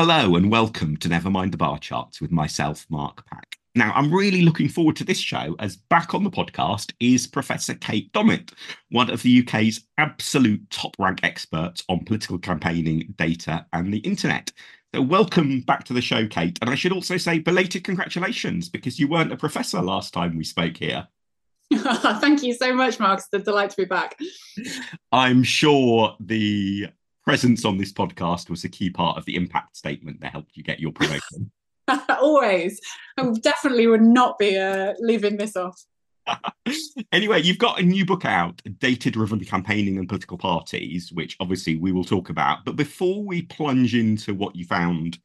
Hello and welcome to Never Mind the Bar Charts with myself, Mark Pack. Now, I'm really looking forward to this show as back on the podcast is Professor Kate Dommett, one of the UK's absolute top rank experts on political campaigning, data, and the internet. So, welcome back to the show, Kate. And I should also say belated congratulations because you weren't a professor last time we spoke here. Thank you so much, Mark. It's a delight to be back. I'm sure the presence on this podcast was a key part of the impact statement that helped you get your promotion. Always. I definitely would not be uh, leaving this off. anyway, you've got a new book out, Data Driven Campaigning and Political Parties, which obviously we will talk about. But before we plunge into what you found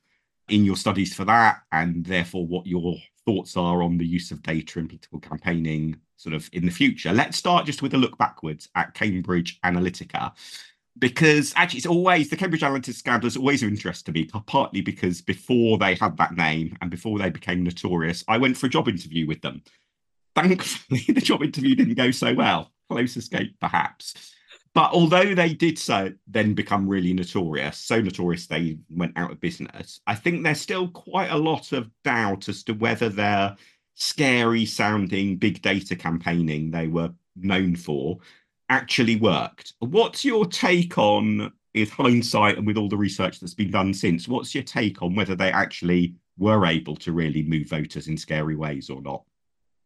in your studies for that, and therefore what your thoughts are on the use of data in political campaigning sort of in the future, let's start just with a look backwards at Cambridge Analytica because actually it's always the Cambridge Analytica scandal is always of interest to me, partly because before they had that name and before they became notorious, I went for a job interview with them. Thankfully, the job interview didn't go so well. Close escape, perhaps. But although they did so then become really notorious, so notorious they went out of business, I think there's still quite a lot of doubt as to whether their scary sounding big data campaigning they were known for actually worked. What's your take on, with hindsight and with all the research that's been done since, what's your take on whether they actually were able to really move voters in scary ways or not?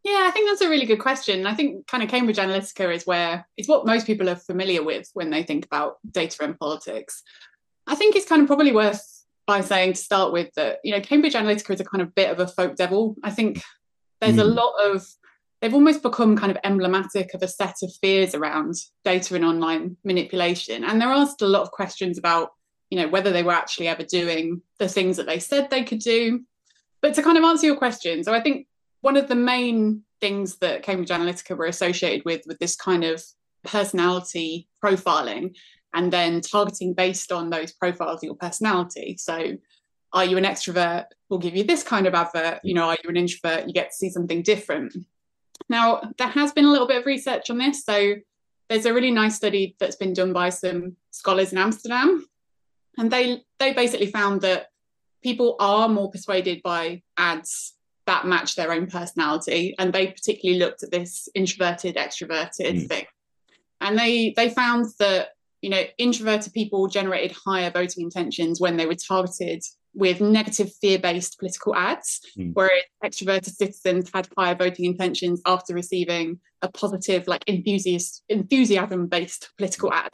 Yeah, I think that's a really good question. I think kind of Cambridge Analytica is where it's what most people are familiar with when they think about data and politics. I think it's kind of probably worth by saying to start with that, you know, Cambridge Analytica is a kind of bit of a folk devil. I think there's mm. a hmm. lot of they've almost become kind of emblematic of a set of fears around data and online manipulation. And are still a lot of questions about, you know, whether they were actually ever doing the things that they said they could do. But to kind of answer your question, so I think one of the main things that Cambridge Analytica were associated with with this kind of personality profiling and then targeting based on those profiles of your personality. So are you an extrovert? We'll give you this kind of advert. You know, are you an introvert? You get to see something different. Now, there has been a little bit of research on this. So there's a really nice study that's been done by some scholars in Amsterdam. And they, they basically found that people are more persuaded by ads that match their own personality. And they particularly looked at this introverted, extroverted mm. thing. And they they found that, you know, introverted people generated higher voting intentions when they were targeted with negative fear-based political ads, mm. whereas extroverted citizens had higher voting intentions after receiving a positive, like enthusiast enthusiasm-based political ad.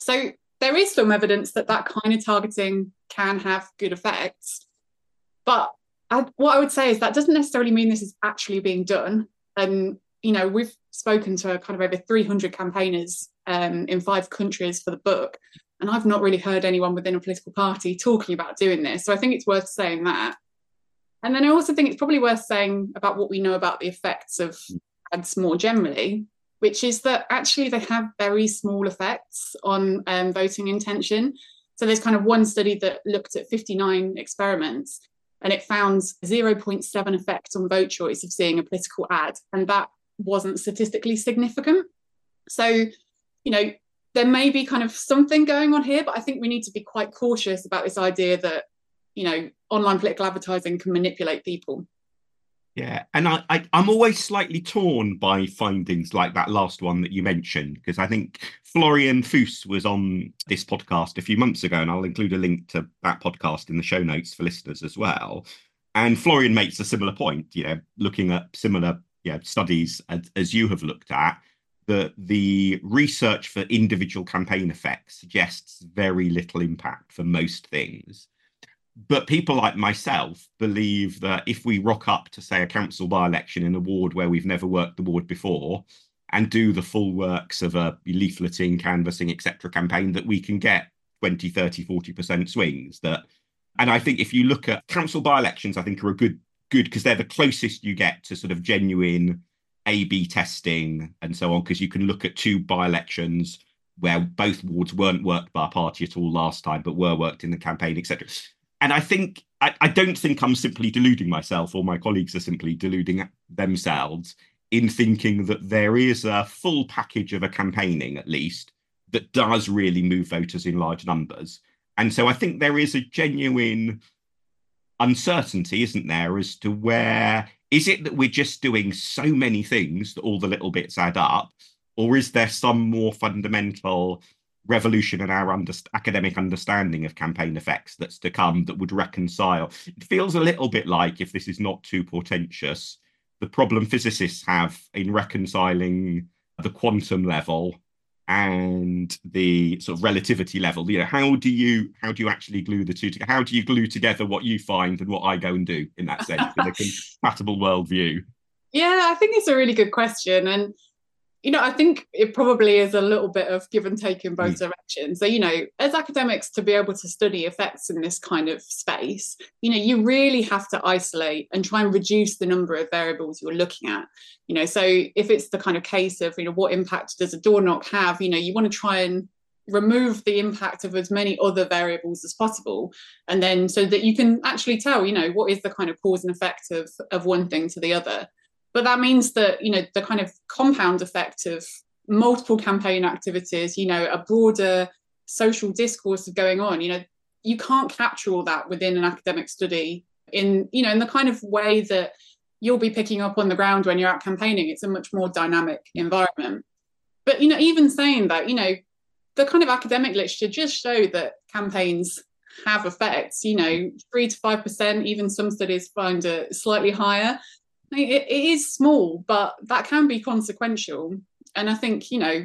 So there is some evidence that that kind of targeting can have good effects, but I, what I would say is that doesn't necessarily mean this is actually being done. And you know, we've spoken to kind of over 300 campaigners um, in five countries for the book, and I've not really heard anyone within a political party talking about doing this. So I think it's worth saying that. And then I also think it's probably worth saying about what we know about the effects of ads more generally, which is that actually they have very small effects on um, voting intention. So there's kind of one study that looked at 59 experiments and it found 0.7 effect on vote choice of seeing a political ad. And that wasn't statistically significant. So, you know, there may be kind of something going on here, but I think we need to be quite cautious about this idea that, you know, online political advertising can manipulate people. Yeah, and I, I am always slightly torn by findings like that last one that you mentioned because I think Florian Foos was on this podcast a few months ago, and I'll include a link to that podcast in the show notes for listeners as well. And Florian makes a similar point, you know, looking at similar yeah, studies as, as you have looked at, that the research for individual campaign effects suggests very little impact for most things. But people like myself believe that if we rock up to, say, a council by election in a ward where we've never worked the ward before and do the full works of a leafleting, canvassing, etc. campaign, that we can get 20, 30, 40% swings. That, and I think if you look at council by elections, I think are a good, good because they're the closest you get to sort of genuine a B testing and so on, because you can look at two by elections where both wards weren't worked by a party at all last time, but were worked in the campaign, etc. And I think I, I don't think I'm simply deluding myself, or my colleagues are simply deluding themselves in thinking that there is a full package of a campaigning, at least, that does really move voters in large numbers. And so I think there is a genuine uncertainty, isn't there, as to where is it that we're just doing so many things that all the little bits add up, or is there some more fundamental revolution in our under- academic understanding of campaign effects that's to come that would reconcile? It feels a little bit like, if this is not too portentous, the problem physicists have in reconciling the quantum level and the sort of relativity level you know how do you how do you actually glue the two together how do you glue together what you find and what i go and do in that sense in a compatible worldview? Yeah i think it's a really good question and you know, I think it probably is a little bit of give and take in both mm. directions. So, you know, as academics to be able to study effects in this kind of space, you know, you really have to isolate and try and reduce the number of variables you're looking at. You know, so if it's the kind of case of, you know, what impact does a door knock have, you know, you want to try and remove the impact of as many other variables as possible and then so that you can actually tell you know what is the kind of cause and effect of of one thing to the other but that means that, you know, the kind of compound effect of multiple campaign activities, you know, a broader social discourse going on, you know, you can't capture all that within an academic study in, you know, in the kind of way that you'll be picking up on the ground when you're out campaigning. It's a much more dynamic environment. But, you know, even saying that, you know, the kind of academic literature just show that campaigns have effects, you know, three to five percent, even some studies find it slightly higher it, it is small, but that can be consequential. And I think, you know,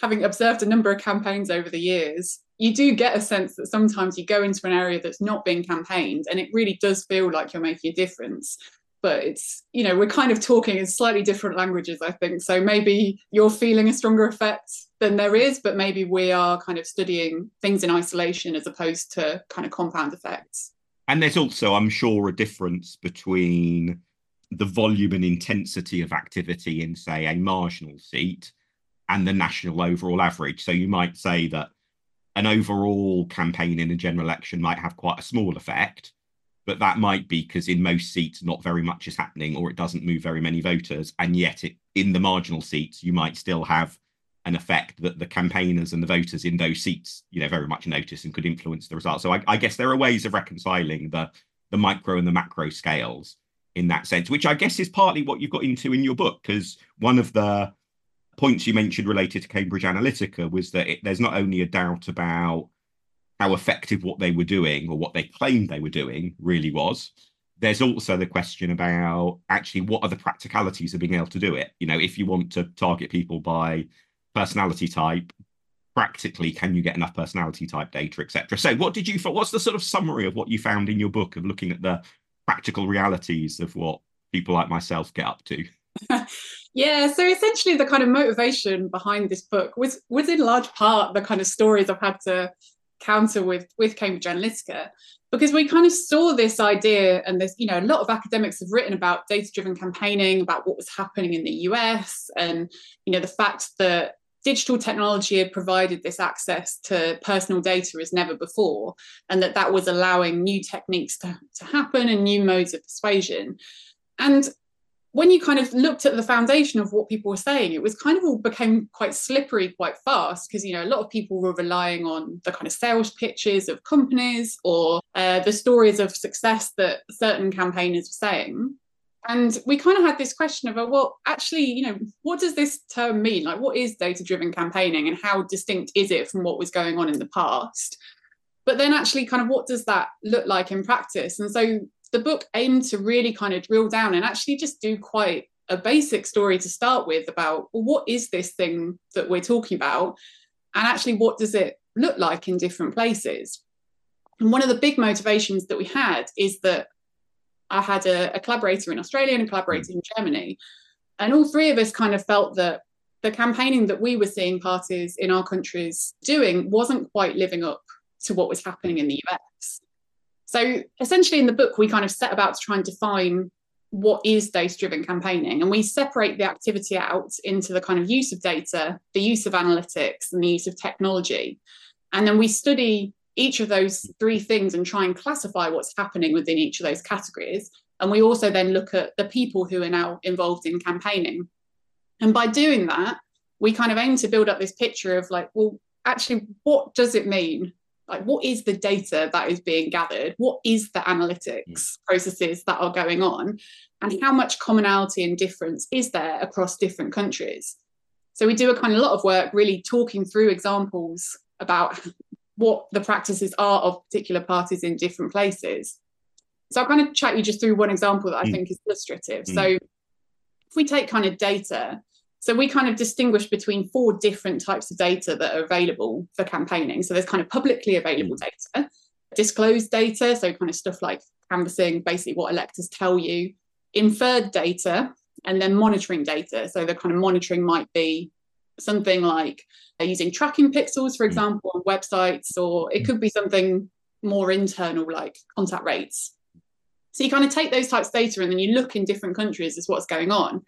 having observed a number of campaigns over the years, you do get a sense that sometimes you go into an area that's not being campaigned and it really does feel like you're making a difference. But it's, you know, we're kind of talking in slightly different languages, I think. So maybe you're feeling a stronger effect than there is, but maybe we are kind of studying things in isolation as opposed to kind of compound effects. And there's also, I'm sure, a difference between the volume and intensity of activity in, say, a marginal seat and the national overall average. So you might say that an overall campaign in a general election might have quite a small effect, but that might be because in most seats not very much is happening or it doesn't move very many voters. And yet it, in the marginal seats, you might still have an effect that the campaigners and the voters in those seats, you know, very much notice and could influence the result. So I, I guess there are ways of reconciling the the micro and the macro scales in that sense, which I guess is partly what you've got into in your book, because one of the points you mentioned related to Cambridge Analytica was that it, there's not only a doubt about how effective what they were doing or what they claimed they were doing really was. There's also the question about actually what are the practicalities of being able to do it. You know, if you want to target people by personality type, practically can you get enough personality type data, etc. So, what did you? What's the sort of summary of what you found in your book of looking at the practical realities of what people like myself get up to. yeah, so essentially the kind of motivation behind this book was was in large part the kind of stories I've had to counter with with Cambridge Analytica because we kind of saw this idea and there's you know a lot of academics have written about data driven campaigning about what was happening in the US and you know the fact that digital technology had provided this access to personal data as never before, and that that was allowing new techniques to, to happen and new modes of persuasion. And when you kind of looked at the foundation of what people were saying, it was kind of all became quite slippery quite fast because you know a lot of people were relying on the kind of sales pitches of companies or uh, the stories of success that certain campaigners were saying and we kind of had this question of well actually you know what does this term mean? Like what is data driven campaigning and how distinct is it from what was going on in the past? But then actually kind of what does that look like in practice? And so the book aimed to really kind of drill down and actually just do quite a basic story to start with about well, what is this thing that we're talking about? And actually what does it look like in different places? And one of the big motivations that we had is that I had a, a collaborator in Australia and a collaborator mm. in Germany. And all three of us kind of felt that the campaigning that we were seeing parties in our countries doing wasn't quite living up to what was happening in the US. So essentially, in the book, we kind of set about to try and define what is data driven campaigning. And we separate the activity out into the kind of use of data, the use of analytics, and the use of technology. And then we study each of those three things and try and classify what's happening within each of those categories. And we also then look at the people who are now involved in campaigning. And by doing that, we kind of aim to build up this picture of like, well, actually, what does it mean? like what is the data that is being gathered what is the analytics mm. processes that are going on and how much commonality and difference is there across different countries so we do a kind of lot of work really talking through examples about what the practices are of particular parties in different places so i'll kind of chat you just through one example that i mm. think is illustrative mm. so if we take kind of data so we kind of distinguish between four different types of data that are available for campaigning. So there's kind of publicly available mm. data, disclosed data, so kind of stuff like canvassing, basically what electors tell you, inferred data, and then monitoring data. So the kind of monitoring might be something like using tracking pixels, for mm. example, on websites, or it could be something more internal like contact rates. So you kind of take those types of data and then you look in different countries as what's going on.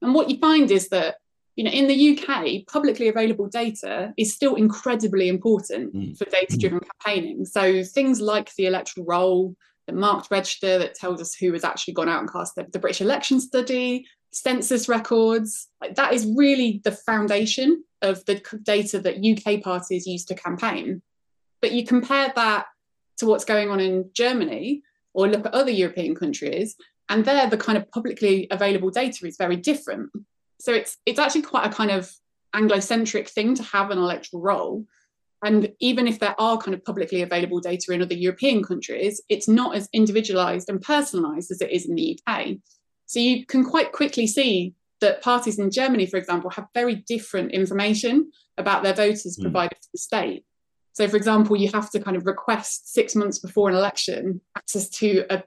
And what you find is that you know, in the UK, publicly available data is still incredibly important mm. for data-driven mm. campaigning. So things like the electoral roll, the marked register that tells us who has actually gone out and cast the, the British election study, census records, like that is really the foundation of the data that UK parties use to campaign. But you compare that to what's going on in Germany or look at other European countries, and there the kind of publicly available data is very different so it's it's actually quite a kind of anglo-centric thing to have an electoral roll. and even if there are kind of publicly available data in other european countries it's not as individualized and personalized as it is in the uk so you can quite quickly see that parties in germany for example have very different information about their voters mm. provided to the state so for example you have to kind of request six months before an election access to a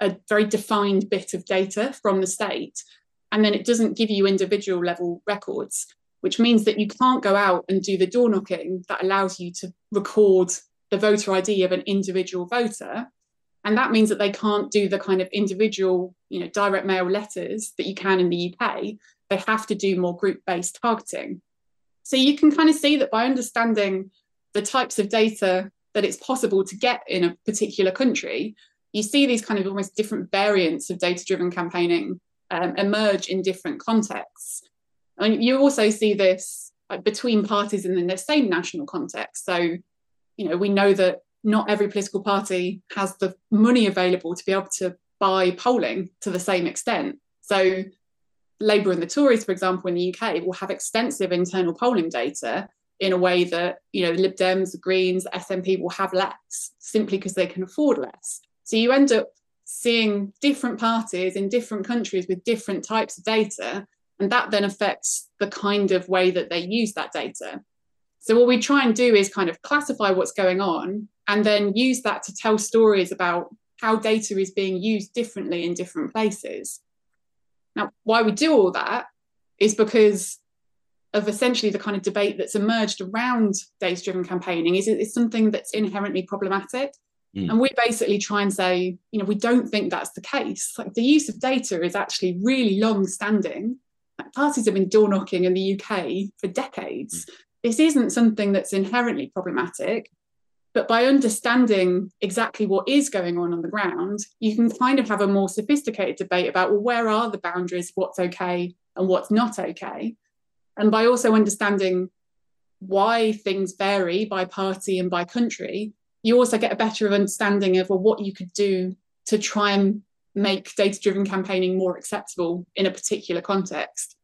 a very defined bit of data from the state. And then it doesn't give you individual level records, which means that you can't go out and do the door knocking that allows you to record the voter ID of an individual voter. And that means that they can't do the kind of individual, you know, direct mail letters that you can in the UK. They have to do more group based targeting. So you can kind of see that by understanding the types of data that it's possible to get in a particular country, you see these kind of almost different variants of data driven campaigning um, emerge in different contexts. And you also see this like, between parties in the same national context. So, you know, we know that not every political party has the money available to be able to buy polling to the same extent. So, Labour and the Tories, for example, in the UK, will have extensive internal polling data in a way that you know the Lib Dems, the Greens, the SNP will have less simply because they can afford less. So you end up seeing different parties in different countries with different types of data, and that then affects the kind of way that they use that data. So what we try and do is kind of classify what's going on and then use that to tell stories about how data is being used differently in different places. Now, why we do all that is because of essentially the kind of debate that's emerged around data driven campaigning is it's something that's inherently problematic Mm. And we basically try and say, you know, we don't think that's the case. Like the use of data is actually really long standing. Like parties have been door knocking in the UK for decades. Mm. This isn't something that's inherently problematic. But by understanding exactly what is going on on the ground, you can kind of have a more sophisticated debate about, well, where are the boundaries, what's okay and what's not okay. And by also understanding why things vary by party and by country, you also get a better understanding of well, what you could do to try and make data driven campaigning more acceptable in a particular context.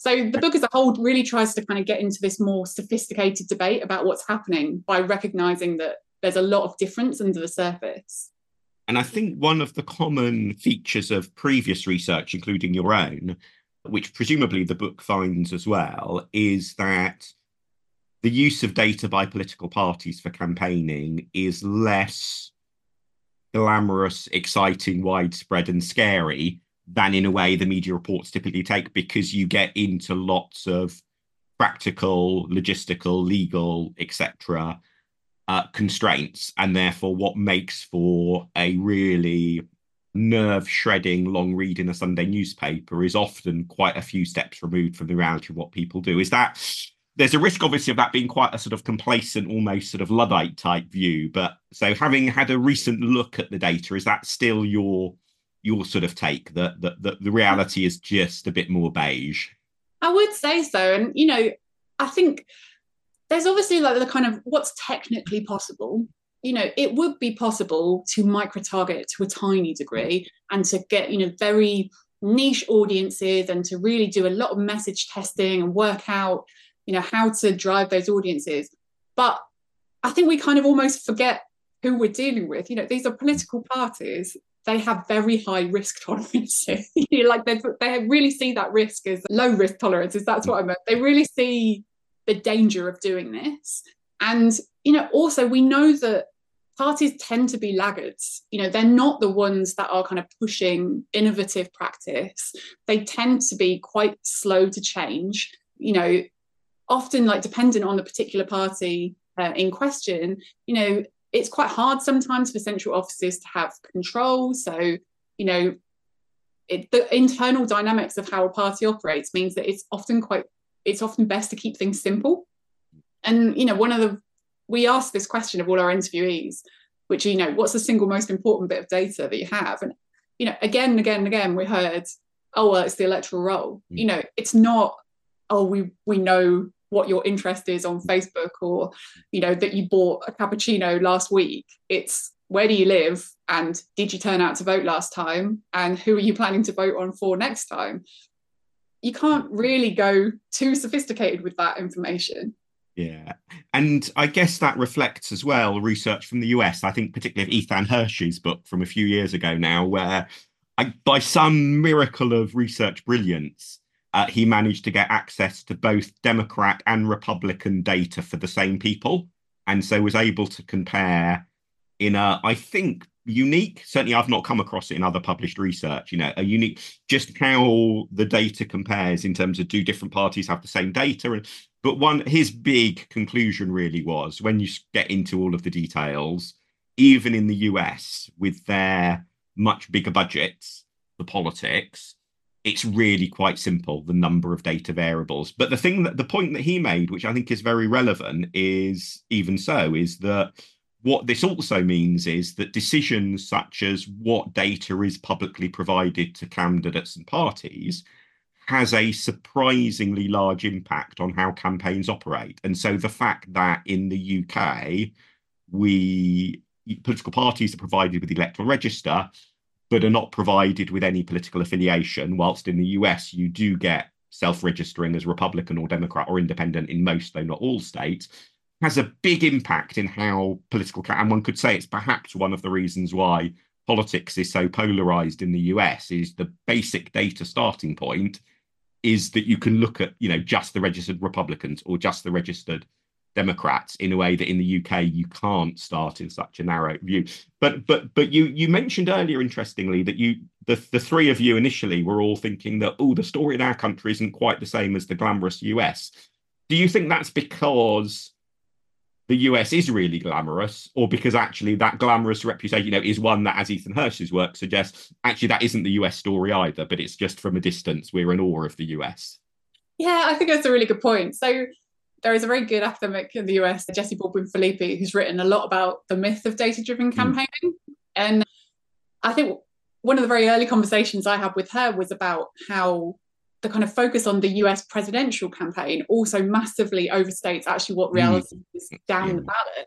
So the book as a whole really tries to kind of get into this more sophisticated debate about what's happening by recognizing that there's a lot of difference under the surface. And I think one of the common features of previous research, including your own, which presumably the book finds as well, is that the use of data by political parties for campaigning is less glamorous, exciting, widespread, and scary than in a way the media reports typically take because you get into lots of practical, logistical, legal, etc. Uh, constraints, and therefore what makes for a really nerve shredding long read in a Sunday newspaper is often quite a few steps removed from the reality of what people do. Is that there's a risk, obviously, of that being quite a sort of complacent, almost sort of Luddite type view. But so, having had a recent look at the data, is that still your your sort of take. That that, that the reality is just a bit more beige? I would say so, and you know, I think there's obviously like the kind of what's technically possible. You know it would be possible to micro target to a tiny degree and to get you know very niche audiences and to really do a lot of message testing and work out you know how to drive those audiences. But i think we kind of almost forget who we're dealing with. You know these are political parties they have very high risk tolerances. Like they, they really see that risk as low risk tolerances that's what i meant. They really see the danger of doing this. And you know also we know that parties tend to be laggards. You know they're not the ones that are kind of pushing innovative practice. They tend to be quite slow to change. You know often like dependent on the particular party uh, in question you know it's quite hard sometimes for central offices to have control so you know it, the internal dynamics of how a party operates means that it's often quite it's often best to keep things simple and you know one of the we ask this question of all our interviewees, which, you know, what's the single most important bit of data that you have? And, you know, again and again and again, we heard, oh, well, it's the electoral roll. Mm. You know, it's not, oh, we we know what your interest is on Facebook or, you know, that you bought a cappuccino last week. It's where do you live and did you turn out to vote last time and who are you planning to vote on for next time? You can't really go too sophisticated with that information. Yeah. And I guess that reflects as well research from the US. I think particularly of Ethan Hersh's book from a few years ago now, where I, by some miracle of research brilliance, uh, he managed to get access to both Democrat and Republican data for the same people. And so was able to compare in a, I think, unique. Certainly, I've not come across it in other published research. You know, a unique, just how the data compares in terms of do different parties have the same data, and but one, his big conclusion really was when you get into all of the details, even in the US with their much bigger budgets, the politics, it's really quite simple, the number of data variables. But the thing that the point that he made, which I think is very relevant, is even so, is that what this also means is that decisions such as what data is publicly provided to candidates and parties has a surprisingly large impact on how campaigns operate. And so the fact that in the UK, we political parties are provided with the electoral register, but are not provided with any political affiliation, whilst in the US you do get self-registering as Republican or Democrat or independent in most, though not all states, has a big impact in how political and one could say it's perhaps one of the reasons why politics is so polarized in the US is the basic data starting point is that you can look at you know just the registered Republicans or just the registered Democrats in a way that in the UK you can't start in such a narrow view. But but but you you mentioned earlier, interestingly, that you the the three of you initially were all thinking that oh the story in our country isn't quite the same as the glamorous US. Do you think that's because the US is really glamorous, or because actually that glamorous reputation, you know, is one that, as Ethan Hersh's work suggests, actually that isn't the US story either, but it's just from a distance we're in awe of the US. Yeah, I think that's a really good point. So there is a very good academic in the US, Jesse Baldwin Philippi, who's written a lot about the myth of data-driven hmm. campaigning. Mm. And I think one of the very early conversations I had with her was about how the kind of focus on the US presidential campaign also massively overstates actually what reality mm. is down yeah. the ballot.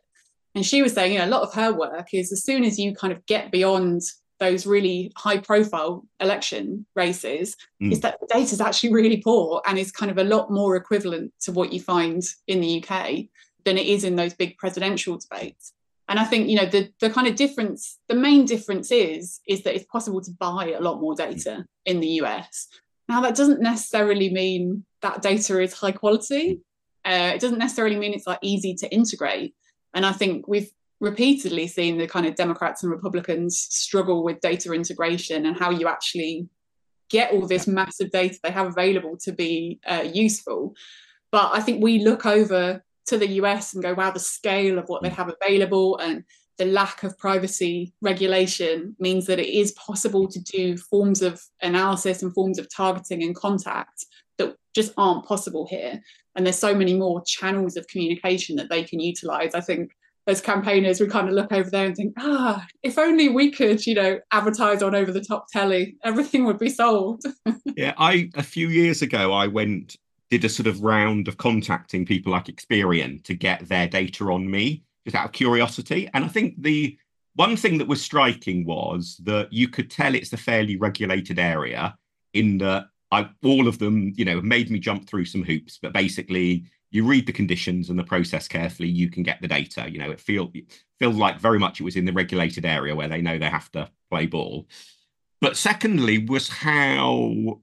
And she was saying, you know, a lot of her work is as soon as you kind of get beyond those really high profile election races, mm. is that the data is actually really poor and is kind of a lot more equivalent to what you find in the UK than it is in those big presidential debates. And I think, you know, the the kind of difference, the main difference is, is that it's possible to buy a lot more data in the US. Now, that doesn't necessarily mean that data is high quality. Uh, it doesn't necessarily mean it's like easy to integrate. And I think we've repeatedly seen the kind of Democrats and Republicans struggle with data integration and how you actually get all this massive data they have available to be uh, useful. But I think we look over to the US and go, wow, the scale of what they mm. have available and the lack of privacy regulation means that it is possible to do forms of analysis and forms of targeting and contact that just aren't possible here. And there's so many more channels of communication that they can utilize. I think as campaigners, we kind of look over there and think, ah, if only we could, you know, advertise on over the top telly, everything would be sold. yeah, I a few years ago I went did a sort of round of contacting people like Experian to get their data on me, just out of curiosity. And I think the one thing that was striking was that you could tell it's a fairly regulated area in that I, all of them, you know, made me jump through some hoops. But basically, you read the conditions and the process carefully, you can get the data. You know, it feel feels like very much it was in the regulated area where they know they have to play ball. But secondly, was how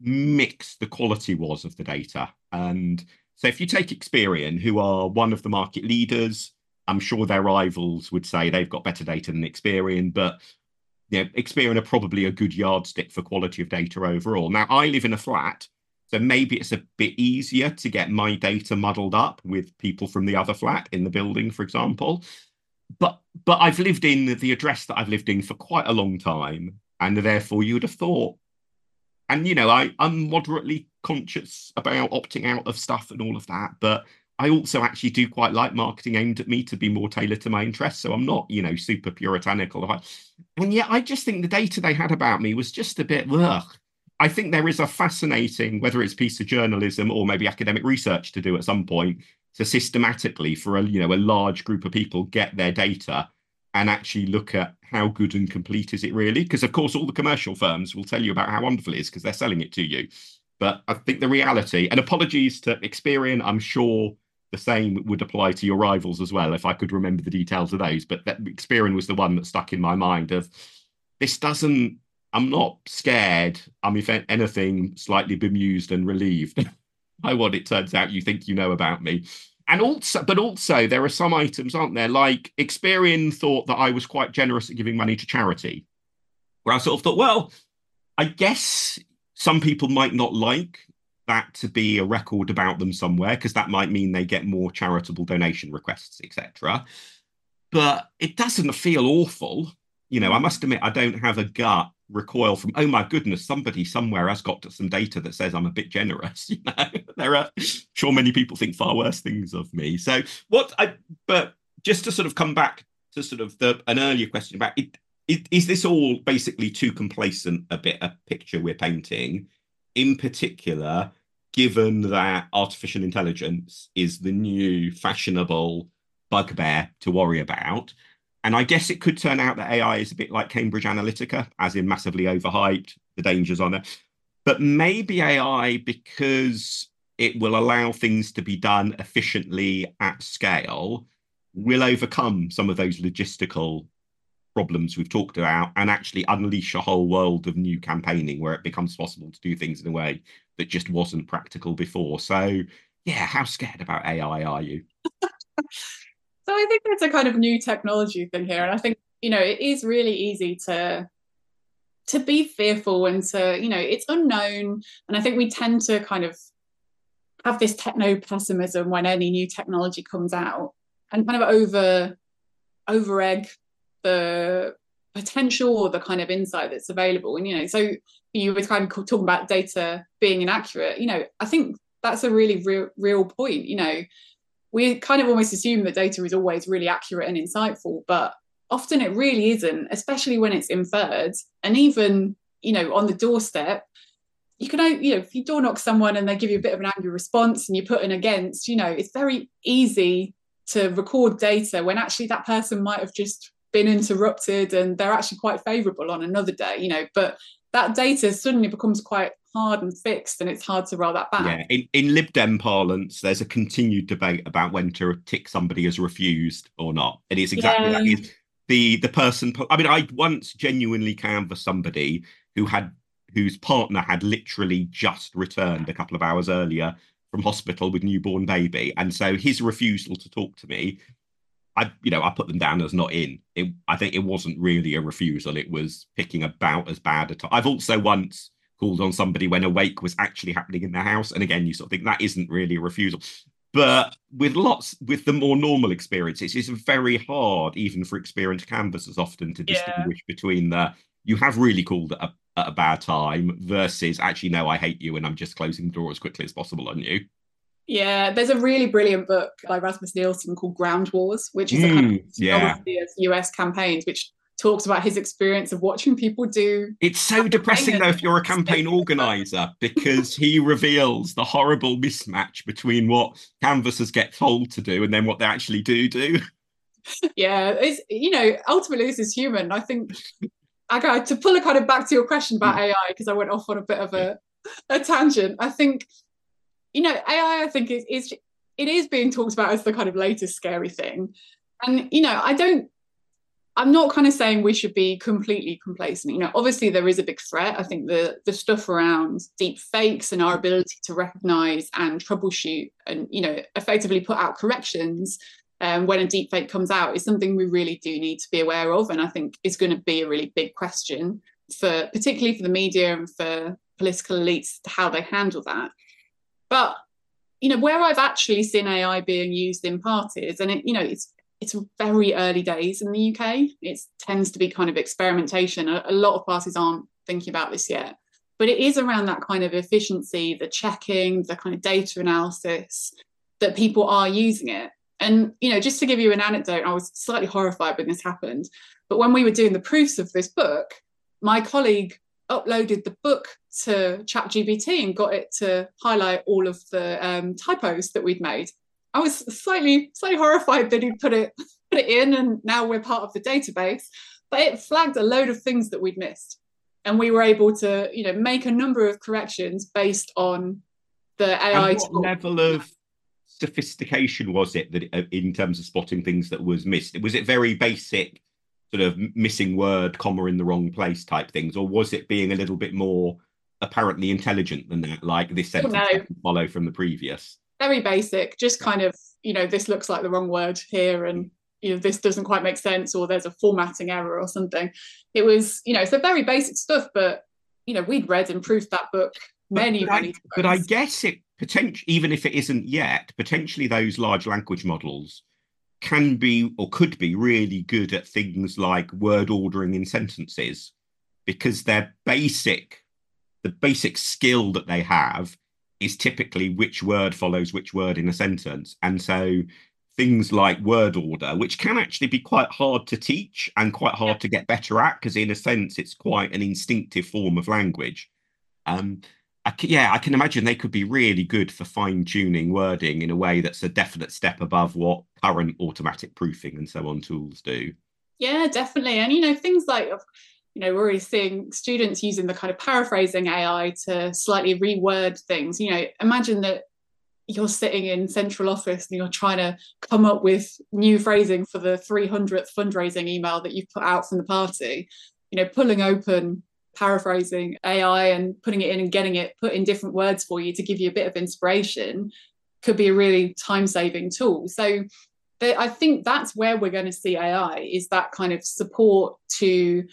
mixed the quality was of the data. And so if you take Experian, who are one of the market leaders, I'm sure their rivals would say they've got better data than Experian, but you know, Experian are probably a good yardstick for quality of data overall. Now, I live in a flat, so maybe it's a bit easier to get my data muddled up with people from the other flat in the building, for example. But but I've lived in the address that I've lived in for quite a long time, and therefore you would have thought. And you know, I, I'm moderately conscious about opting out of stuff and all of that, but I also actually do quite like marketing aimed at me to be more tailored to my interests. So I'm not, you know, super puritanical. And yet I just think the data they had about me was just a bit, ugh. I think there is a fascinating, whether it's piece of journalism or maybe academic research to do at some point, to systematically for a you know a large group of people get their data and actually look at how good and complete is it really? Because of course all the commercial firms will tell you about how wonderful it is because they're selling it to you. But I think the reality, and apologies to Experian, I'm sure the same would apply to your rivals as well, if I could remember the details of those. But that Experian was the one that stuck in my mind of this doesn't I'm not scared. I'm, if anything, slightly bemused and relieved by what it turns out you think you know about me. And also, but also, there are some items, aren't there? Like Experian thought that I was quite generous at giving money to charity, where I sort of thought, well, I guess some people might not like that to be a record about them somewhere because that might mean they get more charitable donation requests, etc. But it doesn't feel awful. You know, I must admit, I don't have a gut recoil from oh my goodness somebody somewhere has got some data that says i'm a bit generous you know? There are sure many people think far worse things of me. So what i but just to sort of come back to sort of the an earlier question about it, it is this all basically too complacent a bit a picture we're painting? In particular given that artificial intelligence is the new fashionable bugbear to worry about and I guess it could turn out that AI is a bit like Cambridge Analytica, as in massively overhyped, the dangers on it. But maybe AI, because it will allow things to be done efficiently at scale, will overcome some of those logistical problems we've talked about and actually unleash a whole world of new campaigning where it becomes possible to do things in a way that just wasn't practical before. So, yeah, how scared about AI are you? So I think it's a kind of new technology thing here, and I think you know it is really easy to to be fearful and to you know it's unknown, and I think we tend to kind of have this techno pessimism when any new technology comes out, and kind of over over egg the potential or the kind of insight that's available. And you know, so you were kind of talking about data being inaccurate. You know, I think that's a really real real point. You know, we kind of almost assume that data is always really accurate and insightful, but often it really isn't, especially when it's inferred. And even, you know, on the doorstep, you can, you know, if you door knock someone and they give you a bit of an angry response and you put an against, you know, it's very easy to record data when actually that person might have just been interrupted and they're actually quite favorable on another day, you know, but that data suddenly becomes quite hard and fixed and it's hard to roll that back. Yeah, in, in Lib Dem parlance, there's a continued debate about when to tick somebody as refused or not. And It is exactly yeah. that. Is the the person I mean, I once genuinely canvassed somebody who had whose partner had literally just returned a couple of hours earlier from hospital with newborn baby. And so his refusal to talk to me I, you know, I put them down as not in. It, I think it wasn't really a refusal. It was picking about as bad a time. I've also once called on somebody when a wake was actually happening in their house, and again, you sort of think that isn't really a refusal. But with lots, with the more normal experiences, it's very hard, even for experienced canvassers, often to distinguish yeah. between the you have really called at a, at a bad time versus actually no, I hate you, and I'm just closing the door as quickly as possible on you. Yeah, there's a really brilliant book by Rasmus Nielsen called Ground Wars, which is mm, a kind of yeah. of US campaigns, which talks about his experience of watching people do. It's so depressing though if you're a campaign organizer because he reveals the horrible mismatch between what canvassers get told to do and then what they actually do do. Yeah, it's you know ultimately this is human. I think I got to pull a kind of back to your question about mm. AI because I went off on a bit of a, a tangent. I think you know AI. I think is is it is being talked about as the kind of latest scary thing, and you know I don't I'm not kind of saying we should be completely complacent. You know, obviously there is a big threat. I think the the stuff around deep fakes and our ability to recognize and troubleshoot and you know effectively put out corrections um, when a deep fake comes out is something we really do need to be aware of, and I think is going to be a really big question for particularly for the media and for political elites how they handle that. But you know, where I've actually seen AI being used in parties, and it, you know, it's it's very early days in the UK. It tends to be kind of experimentation. A, a, lot of parties aren't thinking about this yet, but it is around that kind of efficiency, the checking, the kind of data analysis that people are using it. And you know, just to give you an anecdote, I was slightly horrified when this happened. But when we were doing the proofs of this book, my colleague uploaded the book to ChatGPT and got it to highlight all of the um, typos that we'd made. I was slightly slightly horrified that he put it put it in, and now we're part of the database. But it flagged a load of things that we'd missed, and we were able to, you know, make a number of corrections based on the AI. Level of sophistication was it that uh, in terms of spotting things that was missed? Was it very basic, sort of missing word, comma in the wrong place type things, or was it being a little bit more apparently intelligent than that, like this sentence no. follow from the previous? Very basic, just kind of, you know, this looks like the wrong word here and you know this doesn't quite make sense or there's a formatting error or something. It was, you know, it's a very basic stuff, but you know, we'd read and proofed that book many, but, many I, But I guess it potentially, even if it isn't yet, potentially those large language models can be or could be really good at things like word ordering in sentences because their basic the basic skill that they have is typically which word follows which word in a sentence. And so things like word order, which can actually be quite hard to teach and quite hard to get better at, because in a sense, it's quite an instinctive form of language. Um, I yeah, I can imagine they could be really good for fine tuning wording in a way that's a definite step above what current automatic proofing and so on tools do. Yeah, definitely. And, you know, things like you know, we're already seeing students using the kind of paraphrasing AI to slightly reword things. You know, imagine that you're sitting in central office and you're trying to come up with new phrasing for the 300th fundraising email that you've put out from the party. You know, pulling open paraphrasing AI and putting it in and getting it put in different words for you to give you a bit of inspiration could be a really time saving tool. So I think that's where we're going to see AI is that kind of support to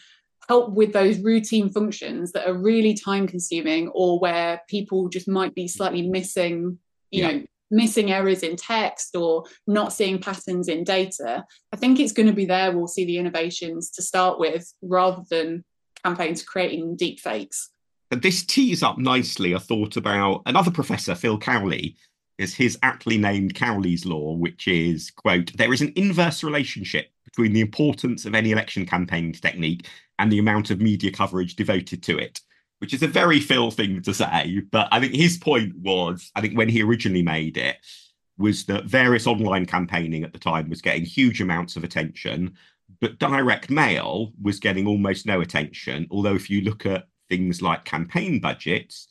help with those routine functions that are really time consuming or where people just might be slightly missing you yeah. know missing errors in text or not seeing patterns in data i think it's going to be there we'll see the innovations to start with rather than campaigns creating deep fakes this tees up nicely a thought about another professor phil cowley is his aptly named Cowley's law, which is, quote, there is an inverse relationship between the importance of any election campaign technique and the amount of media coverage devoted to it, which is a very Phil thing to say. But I think his point was, I think when he originally made it, was that various online campaigning at the time was getting huge amounts of attention, but direct mail was getting almost no attention. Although, if you look at things like campaign budgets,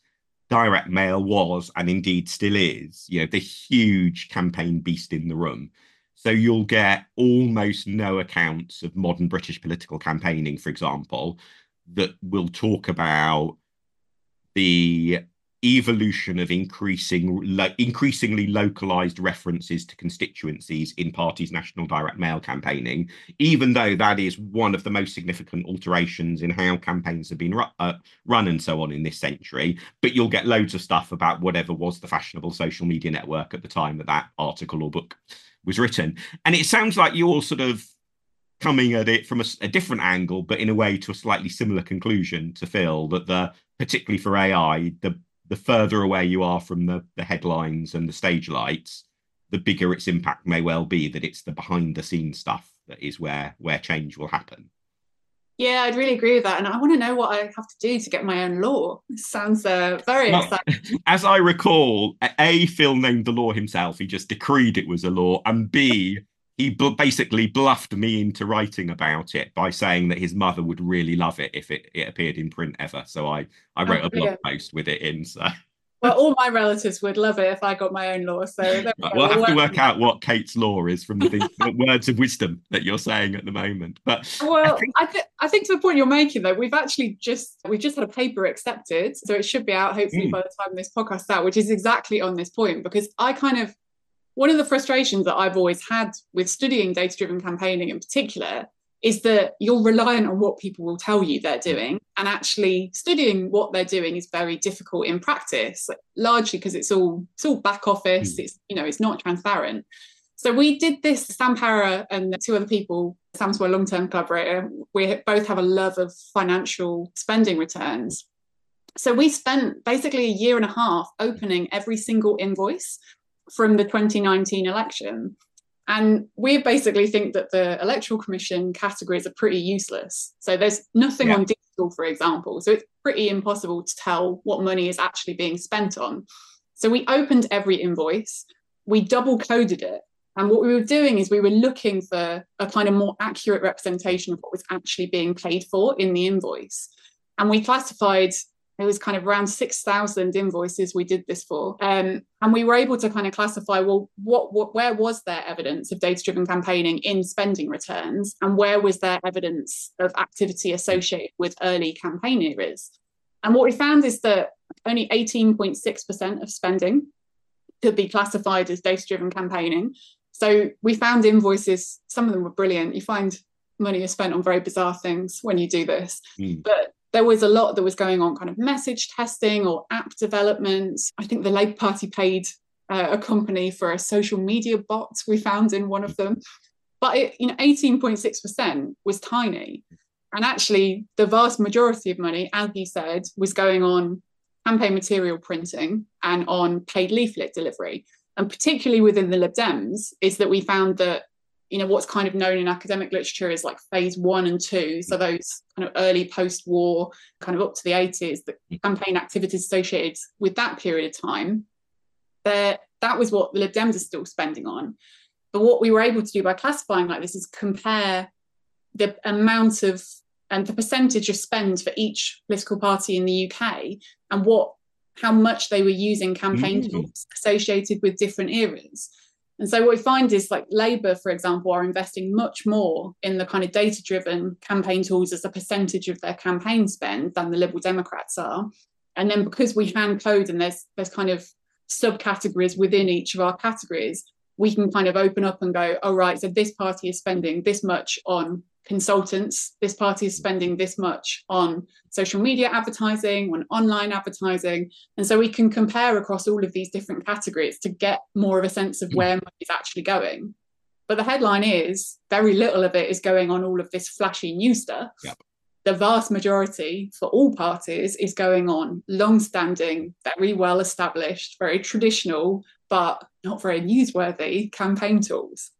direct mail was and indeed still is, you know, the huge campaign beast in the room. So you'll get almost no accounts of modern British political campaigning, for example, that will talk about the evolution of increasing lo- increasingly localized references to constituencies in parties national direct mail campaigning even though that is one of the most significant alterations in how campaigns have been ru- uh, run and so on in this century. But you'll get loads of stuff about whatever was the fashionable social media network at the time that that article or book was written and it sounds like you're sort of coming at it from a, a different angle but in a way to a slightly similar conclusion to phil that the particularly for ai the the further away you are from the, the headlines and the stage lights, the bigger its impact may well be that it's the behind the scenes stuff that is where where change will happen. Yeah, I'd really agree with that. And I want to know what I have to do to get my own law. This sounds uh, very well, exciting. As I recall, A, Phil named the law himself. He just decreed it was a law. And B, he b- basically bluffed me into writing about it by saying that his mother would really love it if it, it appeared in print ever. So I, I wrote oh, a blog post with it in. So well, all my relatives would love it if I got my own law. So right, we'll have to work out what Kate's law is from the, the words of wisdom that you're saying at the moment. But well, I think... I, th- I think to the point you're making, though, we've actually just we've just had a paper accepted, so it should be out hopefully mm. by the time this podcast out, which is exactly on this point because I kind of one of the frustrations that I've always had with studying data-driven campaigning in particular is that you're reliant on what people will tell you they're doing and actually studying what they're doing is very difficult in practice largely because it's all it's all back office mm. it's you know it's not transparent. So we did this Sam Power and two other people sam's my long-term collaborator we both have a love of financial spending returns. So we spent basically a year and a half opening every single invoice from the 2019 election and we basically think that the Electoral Commission categories are pretty useless. So there's nothing yeah. on digital, for example. So it's pretty impossible to tell what money is actually being spent on. So we opened every invoice, we double coded it. And what we were doing is we were looking for a kind of more accurate representation of what was actually being paid for in the invoice. And we classified it was kind of around 6,000 invoices we did this for. Um, and we were able to kind of classify, well, what, what where was there evidence of data driven campaigning in spending returns? And where was there evidence of activity associated with early campaign eras? And what we found is that only 18.6% of spending could be classified as data driven campaigning. So we found invoices, some of them were brilliant. You find money is spent on very bizarre things when you do this. Mm. But there was a lot that was going on, kind of message testing or app development. I think the Labour Party paid uh, a company for a social media bot we found in one of them. But it, you know, 18.6% was tiny. And actually, the vast majority of money, as you said, was going on campaign material printing and on paid leaflet delivery. And particularly within the Lib Dems, is that we found that you know what's kind of known in academic literature is like phase one and two so mm. those kind of early post-war kind of up to the 80s the mm. campaign activities associated with that period of time that that was what the lib dems are still spending on but what we were able to do by classifying like this is compare the amount of and the percentage of spend for each political party in the uk and what how much they were using campaign mm-hmm. tools associated with different eras and so what we find is like Labour, for example, are investing much more in the kind of data-driven campaign tools as a percentage of their campaign spend than the Liberal Democrats are. And then because we hand code and there's there's kind of subcategories within each of our categories, we can kind of open up and go, oh right, so this party is spending this much on consultants. This party is spending this much on social media advertising, on online advertising. And so we can compare across all of these different categories to get more of a sense of mm. where money is actually going. But the headline is very little of it is going on all of this flashy new stuff. Yep. The vast majority for all parties is going on long standing, very well established, very traditional, but not very newsworthy campaign tools.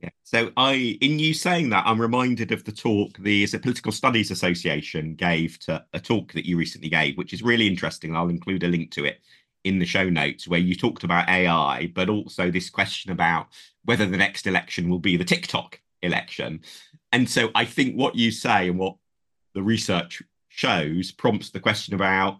Yeah. So I, in you saying that, I'm reminded of the talk the Political Studies Association gave to a talk that you recently gave, which is really interesting. I'll include a link to it in the show notes where you talked about AI, but also this question about whether the next election will be the TikTok election. And so I think what you say and what the research shows prompts the question about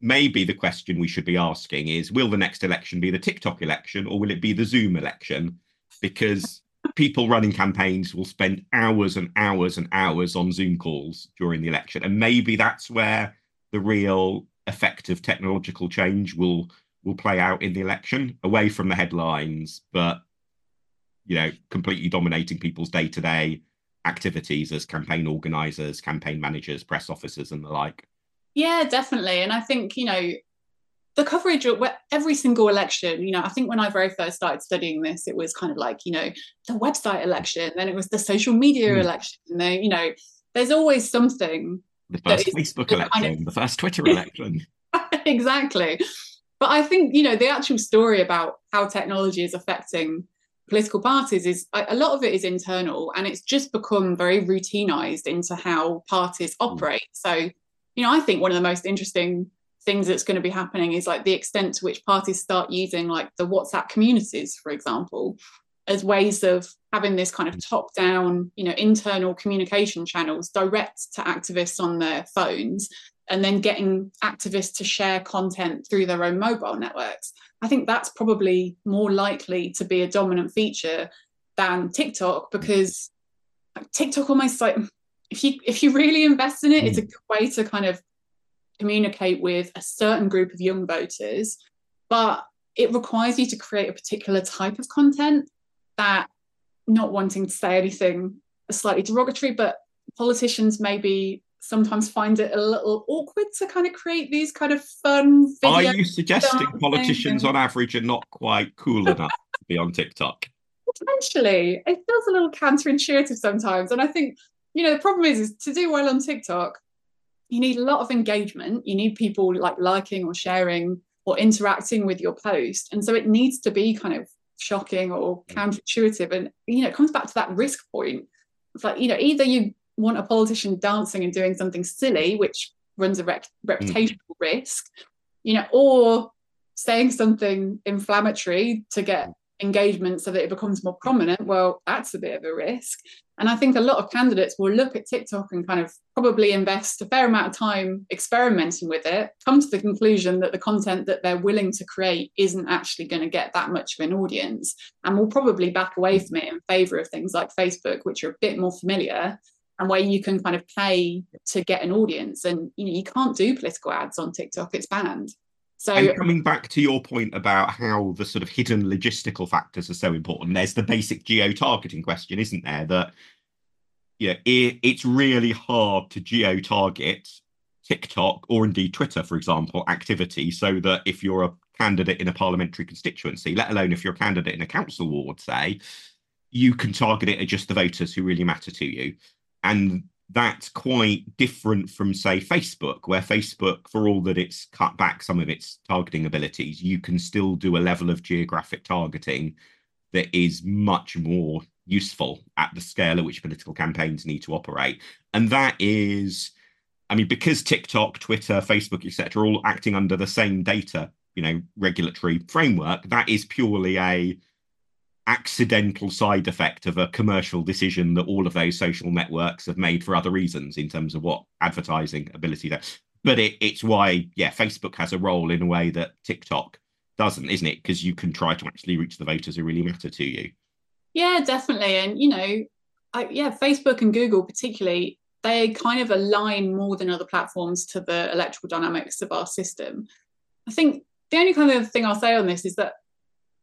maybe the question we should be asking is will the next election be the TikTok election or will it be the Zoom election? Because people running campaigns will spend hours and hours and hours on Zoom calls during the election, and maybe that's where the real effect of technological change will will play out in the election, away from the headlines, but you know, completely dominating people's day to day activities as campaign organizers, campaign managers, press officers, and the like. Yeah, definitely. And I think, you know, the coverage of every single election, you know, I think when I very first started studying this, it was kind of like, you know, the website election, then it was the social media mm. election. And then, you know, there's always something. The first Facebook election, kind of... the first Twitter election. exactly. But I think, you know, the actual story about how technology is affecting political parties is a lot of it is internal and it's just become very routinized into how parties hmm. operate. So, you know, I think one of the most interesting things that's going to be happening is like the extent to which parties start using like the WhatsApp communities, for example, as ways of having this kind of mm. top down, you know, internal communication channels direct to activists on their phones and then getting activists to share content through their own mobile networks. I think that's probably more likely to be a dominant feature than TikTok mm. because TikTok almost like if you if you really invest in it, it's mm. a good way to kind of communicate with a certain group of young voters, but it requires you to create a particular type of content that not wanting to say anything slightly derogatory, but politicians maybe sometimes find it a little awkward to kind of create these kind of fun Are you suggesting politicians on average are not quite cool enough to be on TikTok? Potentially. It feels a little counterintuitive sometimes. And I think, you know, the problem is, is to do well on TikTok, you need a lot of engagement. You need people like liking or sharing or interacting with your post. And so it needs to be kind of shocking or mm. counterintuitive. And, you know, it comes back to that risk point. It's like, you know, either you want a politician dancing and doing something silly, which runs a rep- reputational mm. risk, you know, or saying something inflammatory to get engagement so that it becomes more prominent, well, that's a bit of a risk. And I think a lot of candidates will look at TikTok and kind of probably invest a fair amount of time experimenting with it, come to the conclusion that the content that they're willing to create isn't actually going to get that much of an audience, and will probably back away from it in favor of things like Facebook, which are a bit more familiar and where you can kind of pay to get an audience. And you know, you can't do political ads on TikTok; it's banned. So and coming back to your point about how the sort of hidden logistical factors are so important, there's the basic geo-targeting question, isn't there? That yeah, it, it's really hard to geo-target TikTok or indeed Twitter, for example, activity, so that if you're a candidate in a parliamentary constituency, let alone if you're a candidate in a council ward, say, you can target it at just the voters who really matter to you. And that's quite different from, say, Facebook, where Facebook, for all that it's cut back some of its targeting abilities, you can still do a level of geographic targeting that is much more useful at the scale at which political campaigns need to operate. And that is, I mean, because TikTok, Twitter, Facebook, etc., are all acting under the same data, you know, regulatory framework, that is purely a accidental side effect of a commercial decision that all of those social networks have made for other reasons in terms of what advertising ability there. But it, it's why, yeah, Facebook has a role in a way that TikTok doesn't, isn't it? Because you can try to actually reach the voters who really matter to you. Yeah, definitely. And, you know, I, yeah, Facebook and Google particularly, they kind of align more than other platforms to the electoral dynamics of our system. I think the only kind of thing I'll say on this is that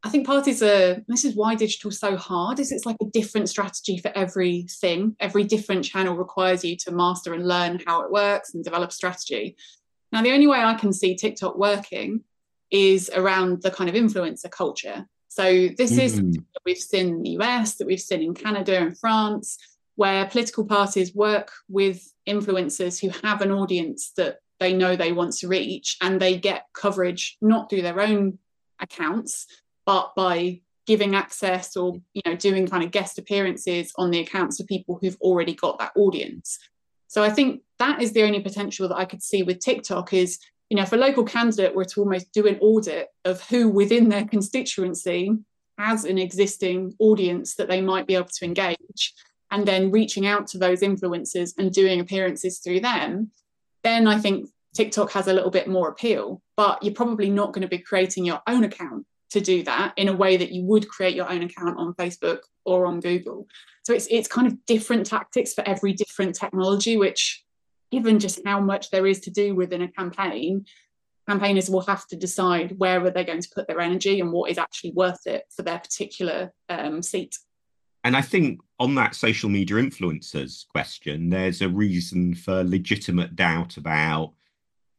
I think parties are, this is why digital is so hard, is it's like a different strategy for everything. Every different channel requires you to master and learn how it works and develop strategy. Now, the only way I can see TikTok working is around the kind of influencer culture. So this mm-hmm. is that we've seen in the US, that we've seen in Canada and France, where political parties work with influencers who have an audience that they know they want to reach and they get coverage not through their own accounts but by giving access or you know doing kind of guest appearances on the accounts of people who've already got that audience. So i think that is the only potential that i could see with tiktok is you know if a local candidate were to almost do an audit of who within their constituency has an existing audience that they might be able to engage and then reaching out to those influencers and doing appearances through them then i think tiktok has a little bit more appeal but you're probably not going to be creating your own account to do that in a way that you would create your own account on Facebook or on Google. So it's it's kind of different tactics for every different technology, which given just how much there is to do within a campaign, campaigners will have to decide where are they going to put their energy and what is actually worth it for their particular um, seat. And I think on that social media influencers question, there's a reason for legitimate doubt about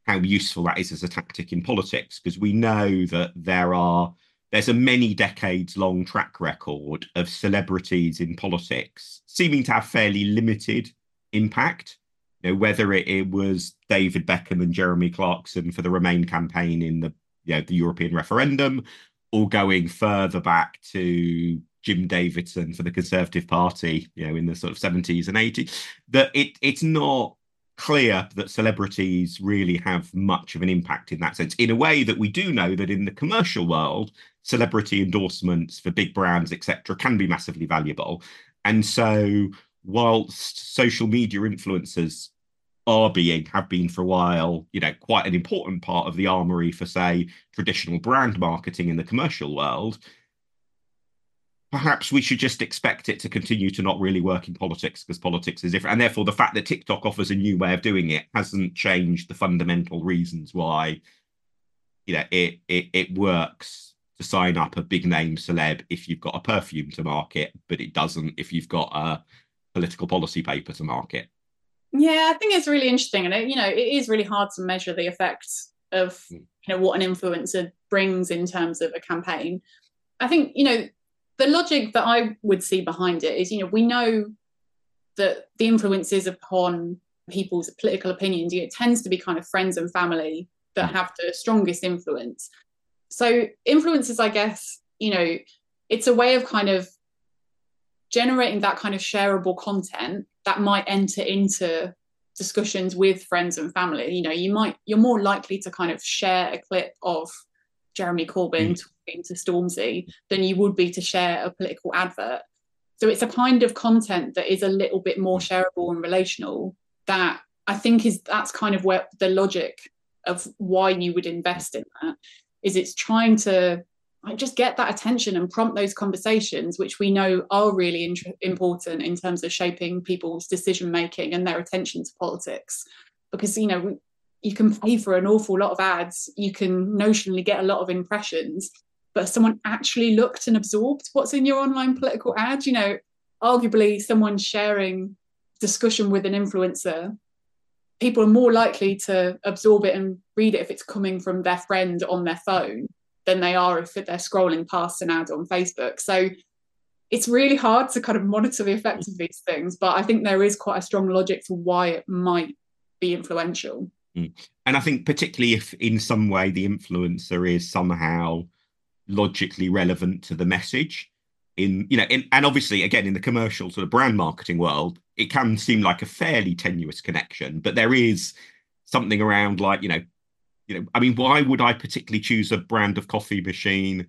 how useful that is as a tactic in politics because we know that there are there's a many decades long track record of celebrities in politics seeming to have fairly limited impact. You know whether it, it was david beckham and jeremy clarkson for the remain campaign in the you know, the european referendum or going further back to Jim Davidson for the Conservative Party, you know, in the sort of 70s and 80s, that it it's not clear that celebrities really have much of an impact in that sense. In a way that we do know that in the commercial world, celebrity endorsements for big brands, etc., can be massively valuable. And so, whilst social media influencers are being have been for a while, you know, quite an important part of the armory for, say, traditional brand marketing in the commercial world perhaps we should just expect it to continue to not really work in politics because politics is different. And therefore, the fact that TikTok offers a new way of doing it hasn't changed the fundamental reasons why, you know, it it, it works to sign up a big name celeb if you've got a perfume to market, but it doesn't if you've got a political policy paper to market. Yeah, I think it's really interesting, and it, you know, it is really hard to measure the effects of hmm. you know what an influencer brings in terms of a campaign. I think you know the logic that I would see behind it is, you know, we know that the influences upon people's political opinions, you know, it tends to be kind of friends and family that mm. have the strongest influence. So influences, I guess, you know, it's a way of kind of generating that kind of shareable content that might enter into discussions with friends and family. You know, you might you're more likely to kind of share a clip of Jeremy Corbyn mm to Stormzy than you would be to share a political advert. So it's a kind of content that is a little bit more shareable and relational that I think is that's kind of where the logic of why you would invest in that is it's trying to just get that attention and prompt those conversations which we know are really int- important in terms of shaping people's decision making and their attention to politics. Because you know you can pay for an awful lot of ads. You can notionally get a lot of impressions but someone actually looked and absorbed what's in your online political ad you know arguably someone sharing discussion with an influencer people are more likely to absorb it and read it if it's coming from their friend on their phone than they are if they're scrolling past an ad on facebook so it's really hard to kind of monitor the effect of these things but i think there is quite a strong logic for why it might be influential mm. and i think particularly if in some way the influencer is somehow logically relevant to the message. In you know in, and obviously again in the commercial sort of brand marketing world it can seem like a fairly tenuous connection but there is something around like you know you know i mean why would i particularly choose a brand of coffee machine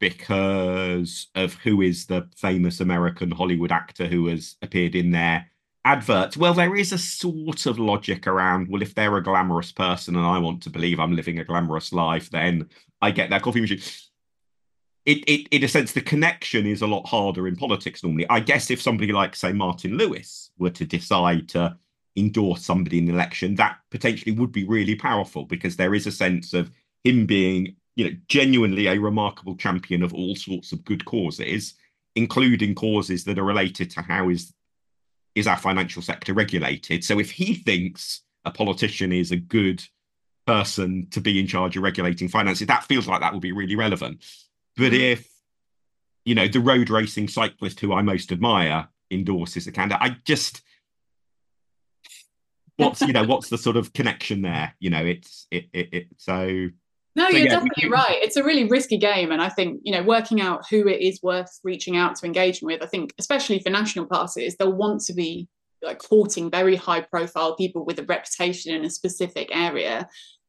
because of who is the famous american hollywood actor who has appeared in their adverts? Well there is a sort of logic around well if they're a glamorous person and i want to believe i'm living a glamorous life then i get that coffee machine it, it, in a sense, the connection is a lot harder in politics normally. I guess if somebody like, say, Martin Lewis were to decide to endorse somebody in the election, that potentially would be really powerful because there is a sense of him being, you know, genuinely a remarkable champion of all sorts of good causes, including causes that are related to how is is our financial sector regulated. So if he thinks a politician is a good person to be in charge of regulating finances, that feels like that would be really relevant. But if you know the road racing cyclist who I most admire endorses a candidate, I just what's you know what's the sort of connection there? You know, it's it it, it so. No, so, you're yeah, definitely right. It's a really risky game, and I think you know working out who it is worth reaching out to engaging with. I think, especially for national parties, they'll want to be like courting very high profile people with a reputation in a specific area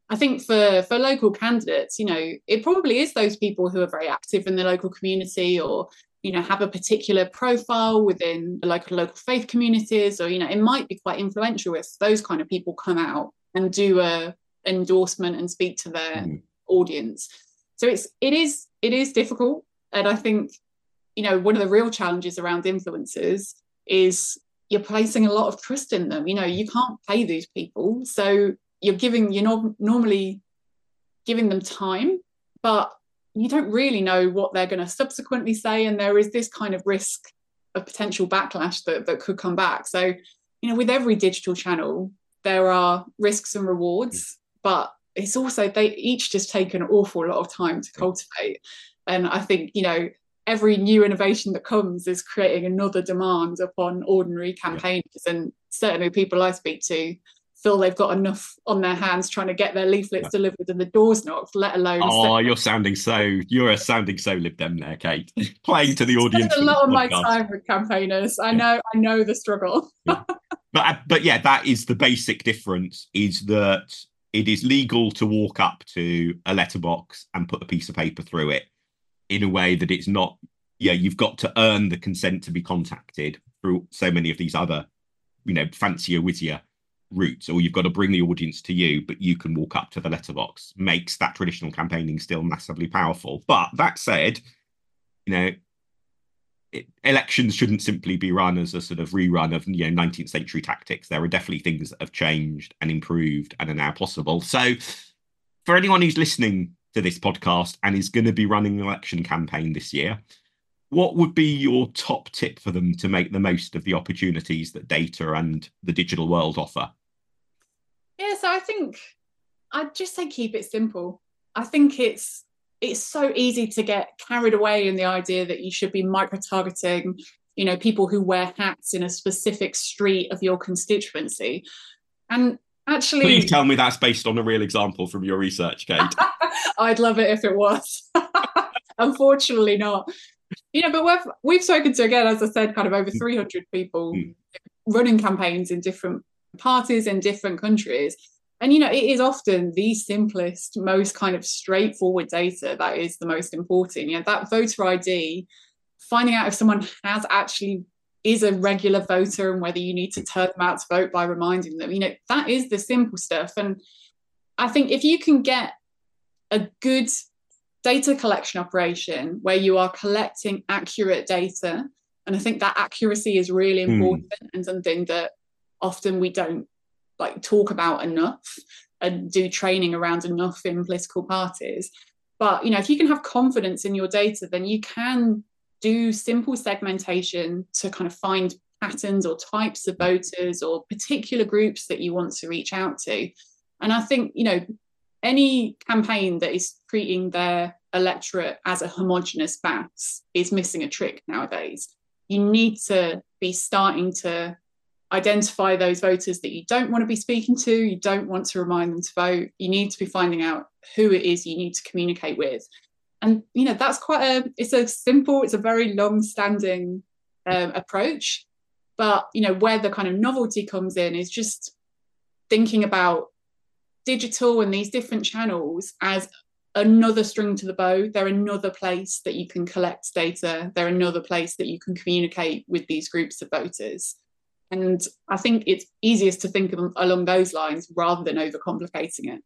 I think for for local candidates, you know, it probably is those people who are very active in the local community or you know have a particular profile within the local local faith communities or you know it might be quite influential if those kind of people come out and do a endorsement and speak to their mm. audience. So it's it is it is difficult. And i think you know one of the real challenges around influencers is you're placing a lot of trust in them. You know you can't pay these people. So you're giving you're not normally giving them time but you don't really know what they're going to subsequently say and there is this kind of risk of potential backlash that, that could come back. So you know with every digital channel there are risks and rewards mm. but it's also they each just take an awful lot of time to mm. cultivate. And i think you know every new innovation that comes is creating another demand upon ordinary campaigns and certainly people i speak to feel they've got enough on their hands trying to get their leaflets yeah. delivered and the doors knocked, let alone. Oh, you're sounding so you're sounding so Lib Dem there, Kate. Playing to the audience. a lot of my time with campaigners. I know, I know the struggle. yeah. But uh, but yeah, that is the basic difference. Is that it is legal to walk up to a letterbox and put a piece of paper through it in a way that it's not. Yeah, you've got to earn the consent to be contacted through so many of these other, you know, fancier, whizzier routes, or you've got to bring the audience to you, but you can walk up to the letterbox, makes that traditional campaigning still massively powerful. But that said, you know, it, elections shouldn't simply be run as a sort of rerun of you know 19th century tactics. There are definitely things that have changed and improved and are now possible. So, for anyone who's listening to this podcast and is going to be running an election campaign this year, what would be your top tip for them to make the most of the opportunities that data and the digital world offer? Yeah, so I think I'd just say keep it simple. I think it's it's so easy to get carried away in the idea that you should be micro targeting, you know, people who wear hats in a specific street of your constituency. And actually Please tell me that's based on a real example from your research, Kate. I'd love it if it was. Unfortunately not. You know, but we've we've spoken to again, as I said, kind of over 300 people mm. running campaigns in different parties in different countries. And you know, it is often the simplest, most kind of straightforward data that is the most important. You know, that voter ID, finding out if someone has actually is a regular voter and whether you need to turn them out to vote by reminding them. You know, that is the simple stuff. And I think if you can get a good data collection operation where you are collecting accurate data, and I think that accuracy is really hmm. important mm. and something that often we don't like talk about enough and do training around enough in political parties. But you know if you can have confidence in your data then you can do simple segmentation to kind of find patterns or types of voters or particular groups that you want to reach out to. And i think you know any campaign that is treating their electorate as a homogenous mass is missing a trick nowadays. You need to be starting to identify those voters that you don't want to be speaking to, you don't want to remind them to vote. You need to be finding out who it is you need to communicate with. And you know that's quite a it's a simple, it's a very long-standing um, approach. But you know where the kind of novelty comes in is just thinking about digital and these different channels as another string to the bow. They're another place that you can collect data. They're another place that you can communicate with these groups of voters. And I think it's easiest to think of along those lines rather than overcomplicating it.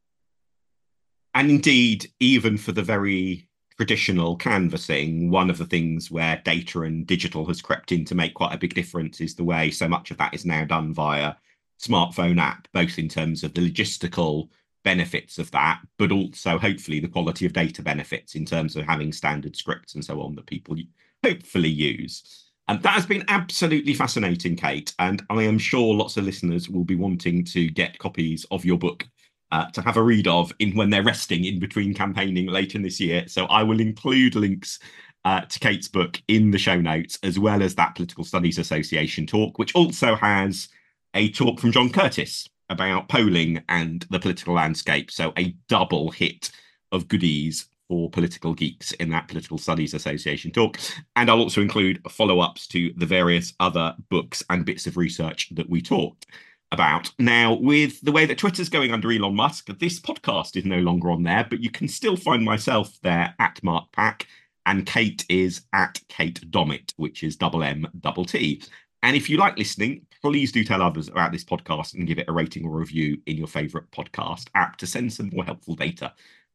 And indeed, even for the very traditional canvassing, one of the things where data and digital has crept in to make quite a big difference is the way so much of that is now done via smartphone app, both in terms of the logistical benefits of that, but also hopefully the quality of data benefits in terms of having standard scripts and so on that people hopefully use. And that has been absolutely fascinating, Kate. And I am sure lots of listeners will be wanting to get copies of your book uh, to have a read of in when they're resting in between campaigning later in this year. So I will include links uh, to Kate's book in the show notes, as well as that Political Studies Association talk, which also has a talk from John Curtice about polling and the political landscape. So a double hit of goodies for political geeks in that Political Studies Association talk. And I'll also include follow ups to the various other books and bits of research that we talked about. Now, with the way that Twitter's going under Elon Musk, this podcast is no longer on there, but you can still find myself there at Mark Pack. And Kate is at Kate Dommett, which is double M double T. And if you like listening, please do tell others about this podcast and give it a rating or review in your favorite podcast app to send some more helpful data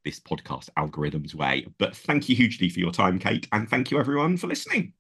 this podcast algorithm's way. But thank you hugely for your time, Kate, and thank you everyone for listening.